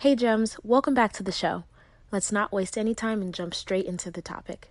Hey, Gems, welcome back to the show. Let's not waste any time and jump straight into the topic.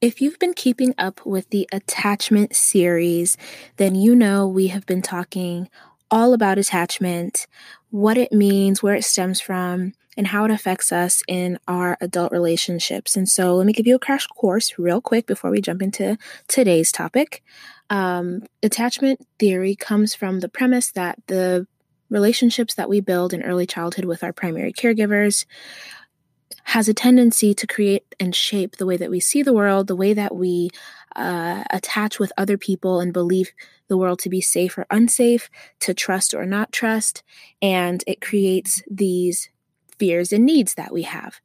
If you've been keeping up with the attachment series, then you know we have been talking all about attachment, what it means, where it stems from, and how it affects us in our adult relationships. And so, let me give you a crash course real quick before we jump into today's topic. Um, attachment theory comes from the premise that the relationships that we build in early childhood with our primary caregivers has a tendency to create and shape the way that we see the world, the way that we uh, attach with other people and believe the world to be safe or unsafe, to trust or not trust. And it creates these fears and needs that we have.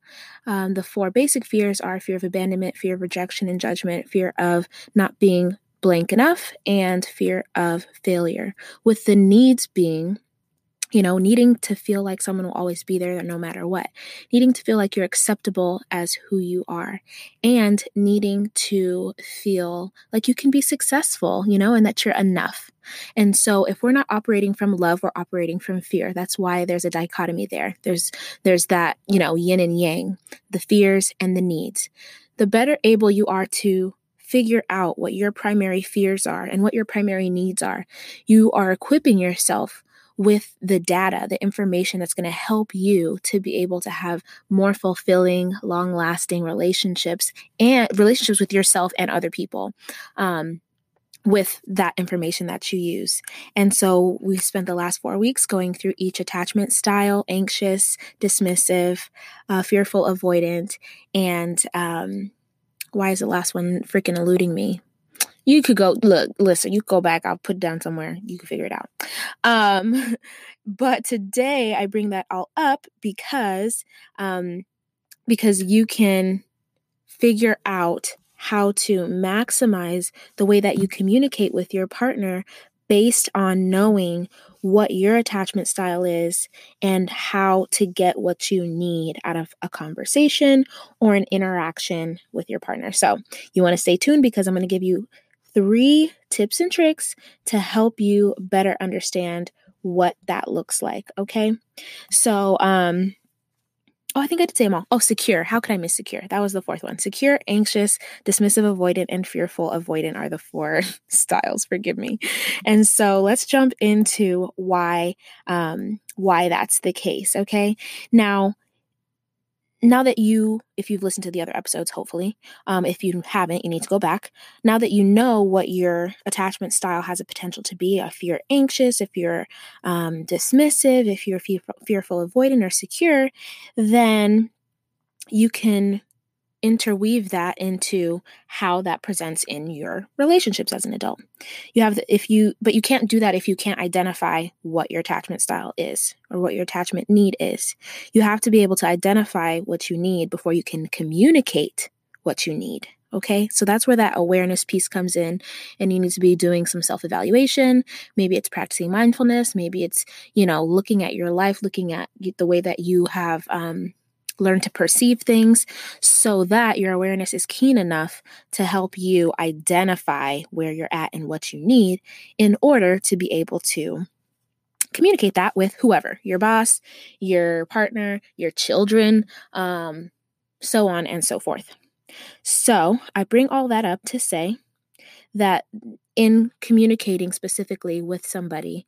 Um, the four basic fears are fear of abandonment, fear of rejection and judgment, fear of not being blank enough, and fear of failure, with the needs being you know, needing to feel like someone will always be there no matter what, needing to feel like you're acceptable as who you are, and needing to feel like you can be successful, you know, and that you're enough. And so if we're not operating from love, we're operating from fear. That's why there's a dichotomy there. There's there's that, you know, yin and yang, the fears and the needs. The better able you are to figure out what your primary fears are and what your primary needs are, you are equipping yourself with the data, the information that's going to help you to be able to have more fulfilling, long lasting relationships and relationships with yourself and other people. Um, with that information that you use. And so we spent the last four weeks going through each attachment style anxious, dismissive, uh, fearful, avoidant, and um, why is the last one freaking eluding me? You could go look, listen, you go back, I'll put it down somewhere. You can figure it out. Um, but today I bring that all up because um because you can figure out how to maximize the way that you communicate with your partner based on knowing what your attachment style is and how to get what you need out of a conversation or an interaction with your partner. So, you want to stay tuned because I'm going to give you three tips and tricks to help you better understand what that looks like. Okay. So, um, Oh, I think I did say them all. Oh, secure. How could I miss secure? That was the fourth one. Secure, anxious, dismissive, avoidant, and fearful avoidant are the four styles. Forgive me. And so let's jump into why um, why that's the case. Okay. Now, now that you, if you've listened to the other episodes, hopefully, um, if you haven't, you need to go back. Now that you know what your attachment style has a potential to be, if you're anxious, if you're um, dismissive, if you're fearful, avoidant, or secure, then you can interweave that into how that presents in your relationships as an adult. You have the, if you but you can't do that if you can't identify what your attachment style is or what your attachment need is. You have to be able to identify what you need before you can communicate what you need. Okay, so that's where that awareness piece comes in, and you need to be doing some self evaluation. Maybe it's practicing mindfulness. Maybe it's, you know, looking at your life, looking at the way that you have um, learn to perceive things so that your awareness is keen enough to help you identify where you're at and what you need in order to be able to communicate that with whoever your boss, your partner, your children, um, so on and so forth. So, I bring all that up to say that in communicating specifically with somebody,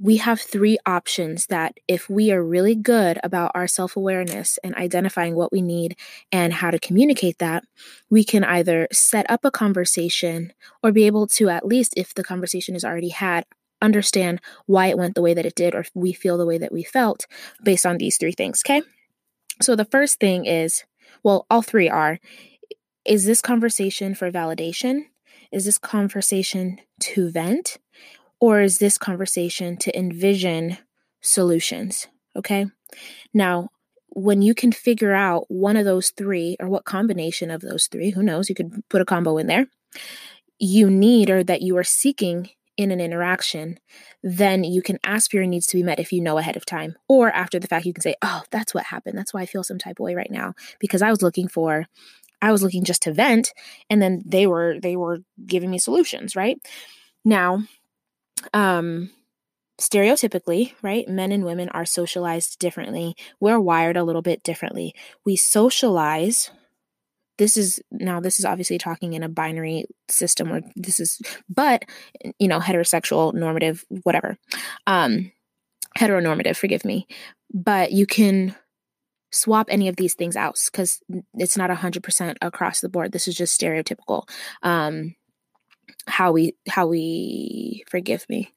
we have three options that if we are really good about our self awareness and identifying what we need and how to communicate that, we can either set up a conversation or be able to, at least if the conversation is already had, understand why it went the way that it did or if we feel the way that we felt based on these three things. Okay. So the first thing is, well, all three are is this conversation for validation? Is this conversation to vent? Or is this conversation to envision solutions? Okay. Now, when you can figure out one of those three or what combination of those three, who knows, you could put a combo in there, you need or that you are seeking in an interaction, then you can ask for your needs to be met if you know ahead of time. Or after the fact, you can say, Oh, that's what happened. That's why I feel some type of way right now because I was looking for I was looking just to vent and then they were they were giving me solutions, right? Now, um stereotypically, right? Men and women are socialized differently. We're wired a little bit differently. We socialize this is now this is obviously talking in a binary system or this is but you know heterosexual normative whatever um heteronormative forgive me but you can swap any of these things out because it's not 100% across the board this is just stereotypical um how we how we forgive me.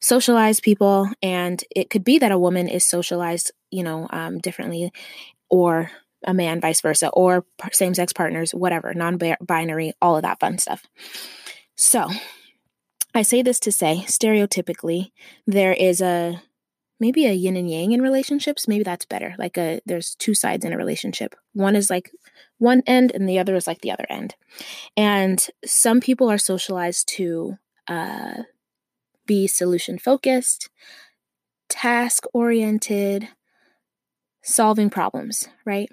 Socialize people and it could be that a woman is socialized you know um, differently or a man vice versa or same-sex partners whatever non-binary all of that fun stuff. So i say this to say stereotypically there is a maybe a yin and yang in relationships maybe that's better. Like a there's two sides in a relationship. One is like one end and the other is like the other end. And some people are socialized to uh, be solution focused task oriented solving problems right?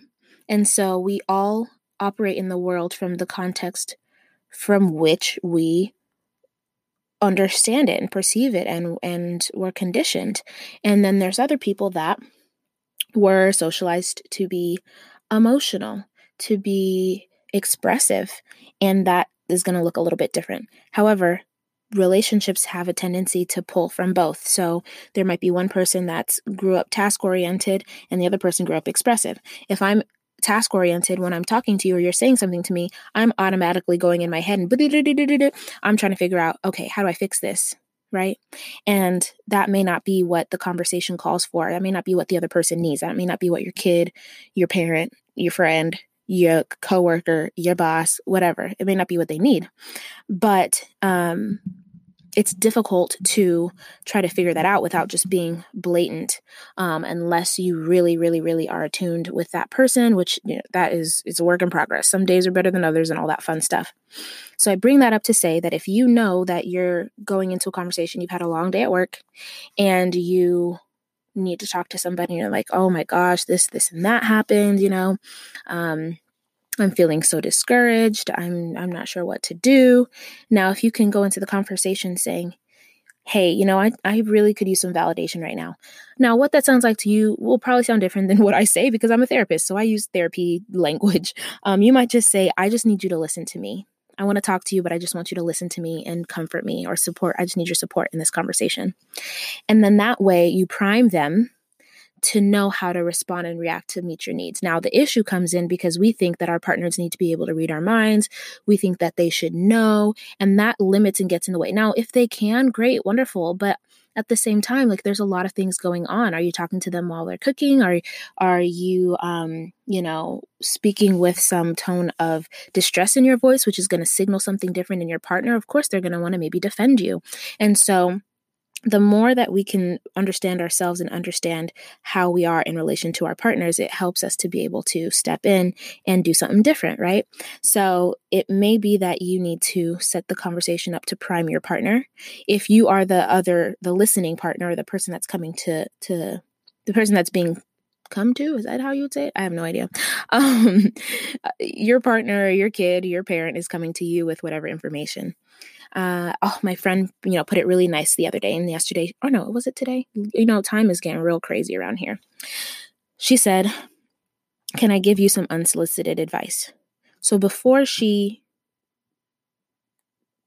And so we all operate in the world from the context from which we understand it and perceive it and and we're conditioned. And then there's other people that were socialized to be emotional to be expressive and that is going to look a little bit different. However relationships have a tendency to pull from both. So there might be one person that's grew up task oriented and the other person grew up expressive. If i'm task oriented when I'm talking to you or you're saying something to me, I'm automatically going in my head and I'm trying to figure out, okay, how do I fix this? Right. And that may not be what the conversation calls for. That may not be what the other person needs. That may not be what your kid, your parent, your friend, your coworker, your boss, whatever. It may not be what they need. But um it's difficult to try to figure that out without just being blatant um, unless you really really really are attuned with that person which you know, that is is a work in progress. Some days are better than others and all that fun stuff. So i bring that up to say that if you know that you're going into a conversation you've had a long day at work and you need to talk to somebody and you're like oh my gosh this this and that happened you know? Um, I'm feeling so discouraged. I'm I'm not sure what to do. Now, if you can go into the conversation saying, "Hey, you know, I I really could use some validation right now." Now, what that sounds like to you will probably sound different than what I say because I'm a therapist, so I use therapy language. Um, you might just say, "I just need you to listen to me. I want to talk to you, but I just want you to listen to me and comfort me or support. I just need your support in this conversation." And then that way, you prime them to know how to respond and react to meet your needs. Now, the issue comes in because we think that our partners need to be able to read our minds. We think that they should know, and that limits and gets in the way. Now, if they can, great, wonderful. But at the same time, like there's a lot of things going on. Are you talking to them while they're cooking? Are are you um, you know, speaking with some tone of distress in your voice, which is going to signal something different in your partner? Of course, they're going to want to maybe defend you. And so the more that we can understand ourselves and understand how we are in relation to our partners, it helps us to be able to step in and do something different, right? So it may be that you need to set the conversation up to prime your partner. If you are the other, the listening partner, the person that's coming to, to the person that's being come to is that how you would say it i have no idea um your partner your kid your parent is coming to you with whatever information uh, oh, my friend, you know, put it really nice the other day and yesterday. Oh no, was it today? You know, time is getting real crazy around here. She said, Can I give you some unsolicited advice? So before she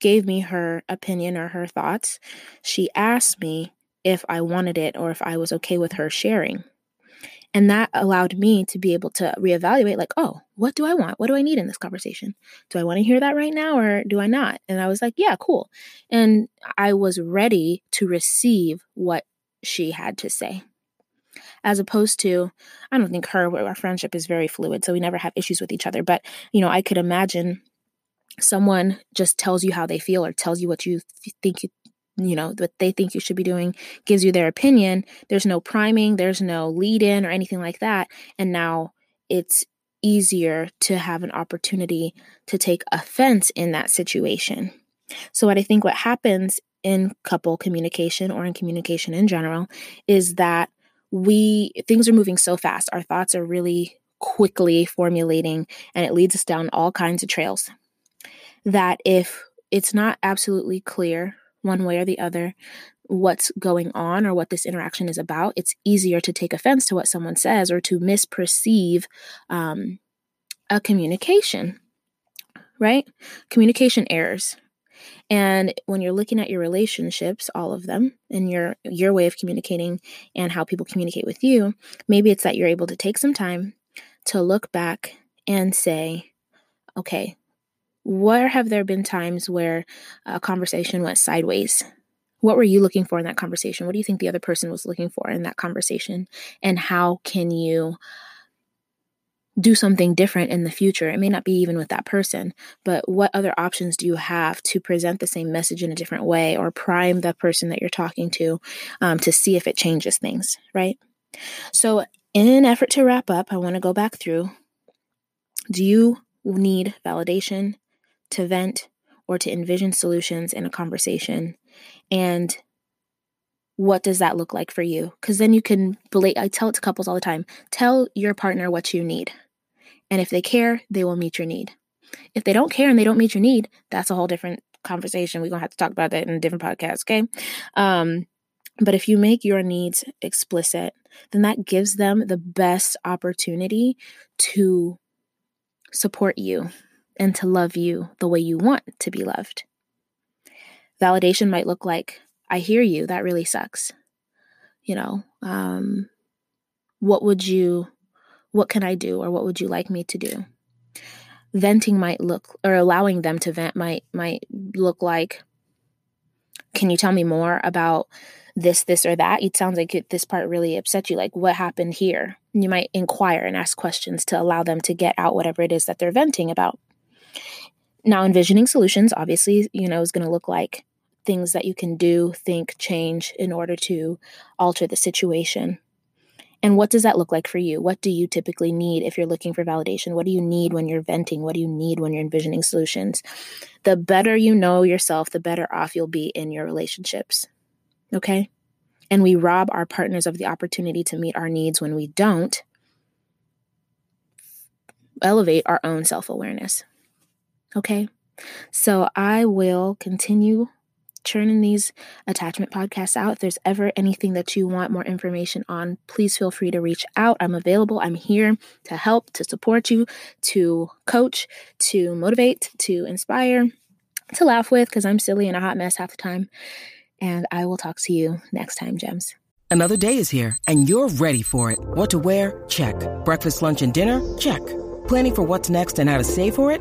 gave me her opinion or her thoughts, she asked me if I wanted it or if I was okay with her sharing. And that allowed me to be able to reevaluate, like, oh, what do I want? What do I need in this conversation? Do I want to hear that right now or do I not? And I was like, yeah, cool. And I was ready to receive what she had to say. as opposed to I don't think her our friendship is very fluid, so we never have issues with each other. But you know, I could imagine someone just tells you how they feel or tells you what you think you you know what they think you should be doing gives you their opinion. There's no priming there's no lead in or anything like that. And now it's easier to have an opportunity to take offense in that situation. So what i think what happens in couple communication or in communication in general is that we things are moving so fast. Our thoughts are really quickly formulating and it leads us down all kinds of trails. That if it's not absolutely clear one way or the other what's going on or what this interaction is about it's easier to take offense to what someone says or to misperceive um, a communication right? Communication errors. And when you're looking at your relationships, all of them, and your your way of communicating and how people communicate with you, maybe it's that you're able to take some time to look back and say, okay, where have there been times where a conversation went sideways? What were you looking for in that conversation? What do you think the other person was looking for in that conversation? And how can you do something different in the future. It may not be even with that person, but what other options do you have to present the same message in a different way or prime the person that you're talking to um, to see if it changes things, right? So, in an effort to wrap up, I want to go back through do you need validation to vent or to envision solutions in a conversation? And what does that look like for you? Because then you can, I tell it to couples all the time tell your partner what you need and if they care, they will meet your need. If they don't care and they don't meet your need, that's a whole different conversation. We're going to have to talk about that in a different podcast, okay? Um, but if you make your needs explicit, then that gives them the best opportunity to support you and to love you the way you want to be loved. Validation might look like, I hear you, that really sucks. You know, um, what would you what can I do or what would you like me to do? Venting might look or allowing them to vent might might look like can you tell me more about this this or that it sounds like it, this part really upset you like what happened here you might inquire and ask questions to allow them to get out whatever it is that they're venting about now envisioning solutions obviously you know is going to look like things that you can do think change in order to alter the situation and what does that look like for you? What do you typically need if you're looking for validation? What do you need when you're venting? What do you need when you're envisioning solutions? The better you know yourself, the better off you'll be in your relationships. Okay? And we rob our partners of the opportunity to meet our needs when we don't elevate our own self awareness. Okay? So I will continue churning these attachment podcasts out. If there's ever anything that you want more information on, please feel free to reach out. I'm available. I'm here to help, to support you, to coach, to motivate, to inspire, to laugh with, because I'm silly and a hot mess half the time. And I will talk to you next time, Gems. Another day is here, and you're ready for it. What to wear? Check. Breakfast, lunch, and dinner? Check. Planning for what's next and how to save for it?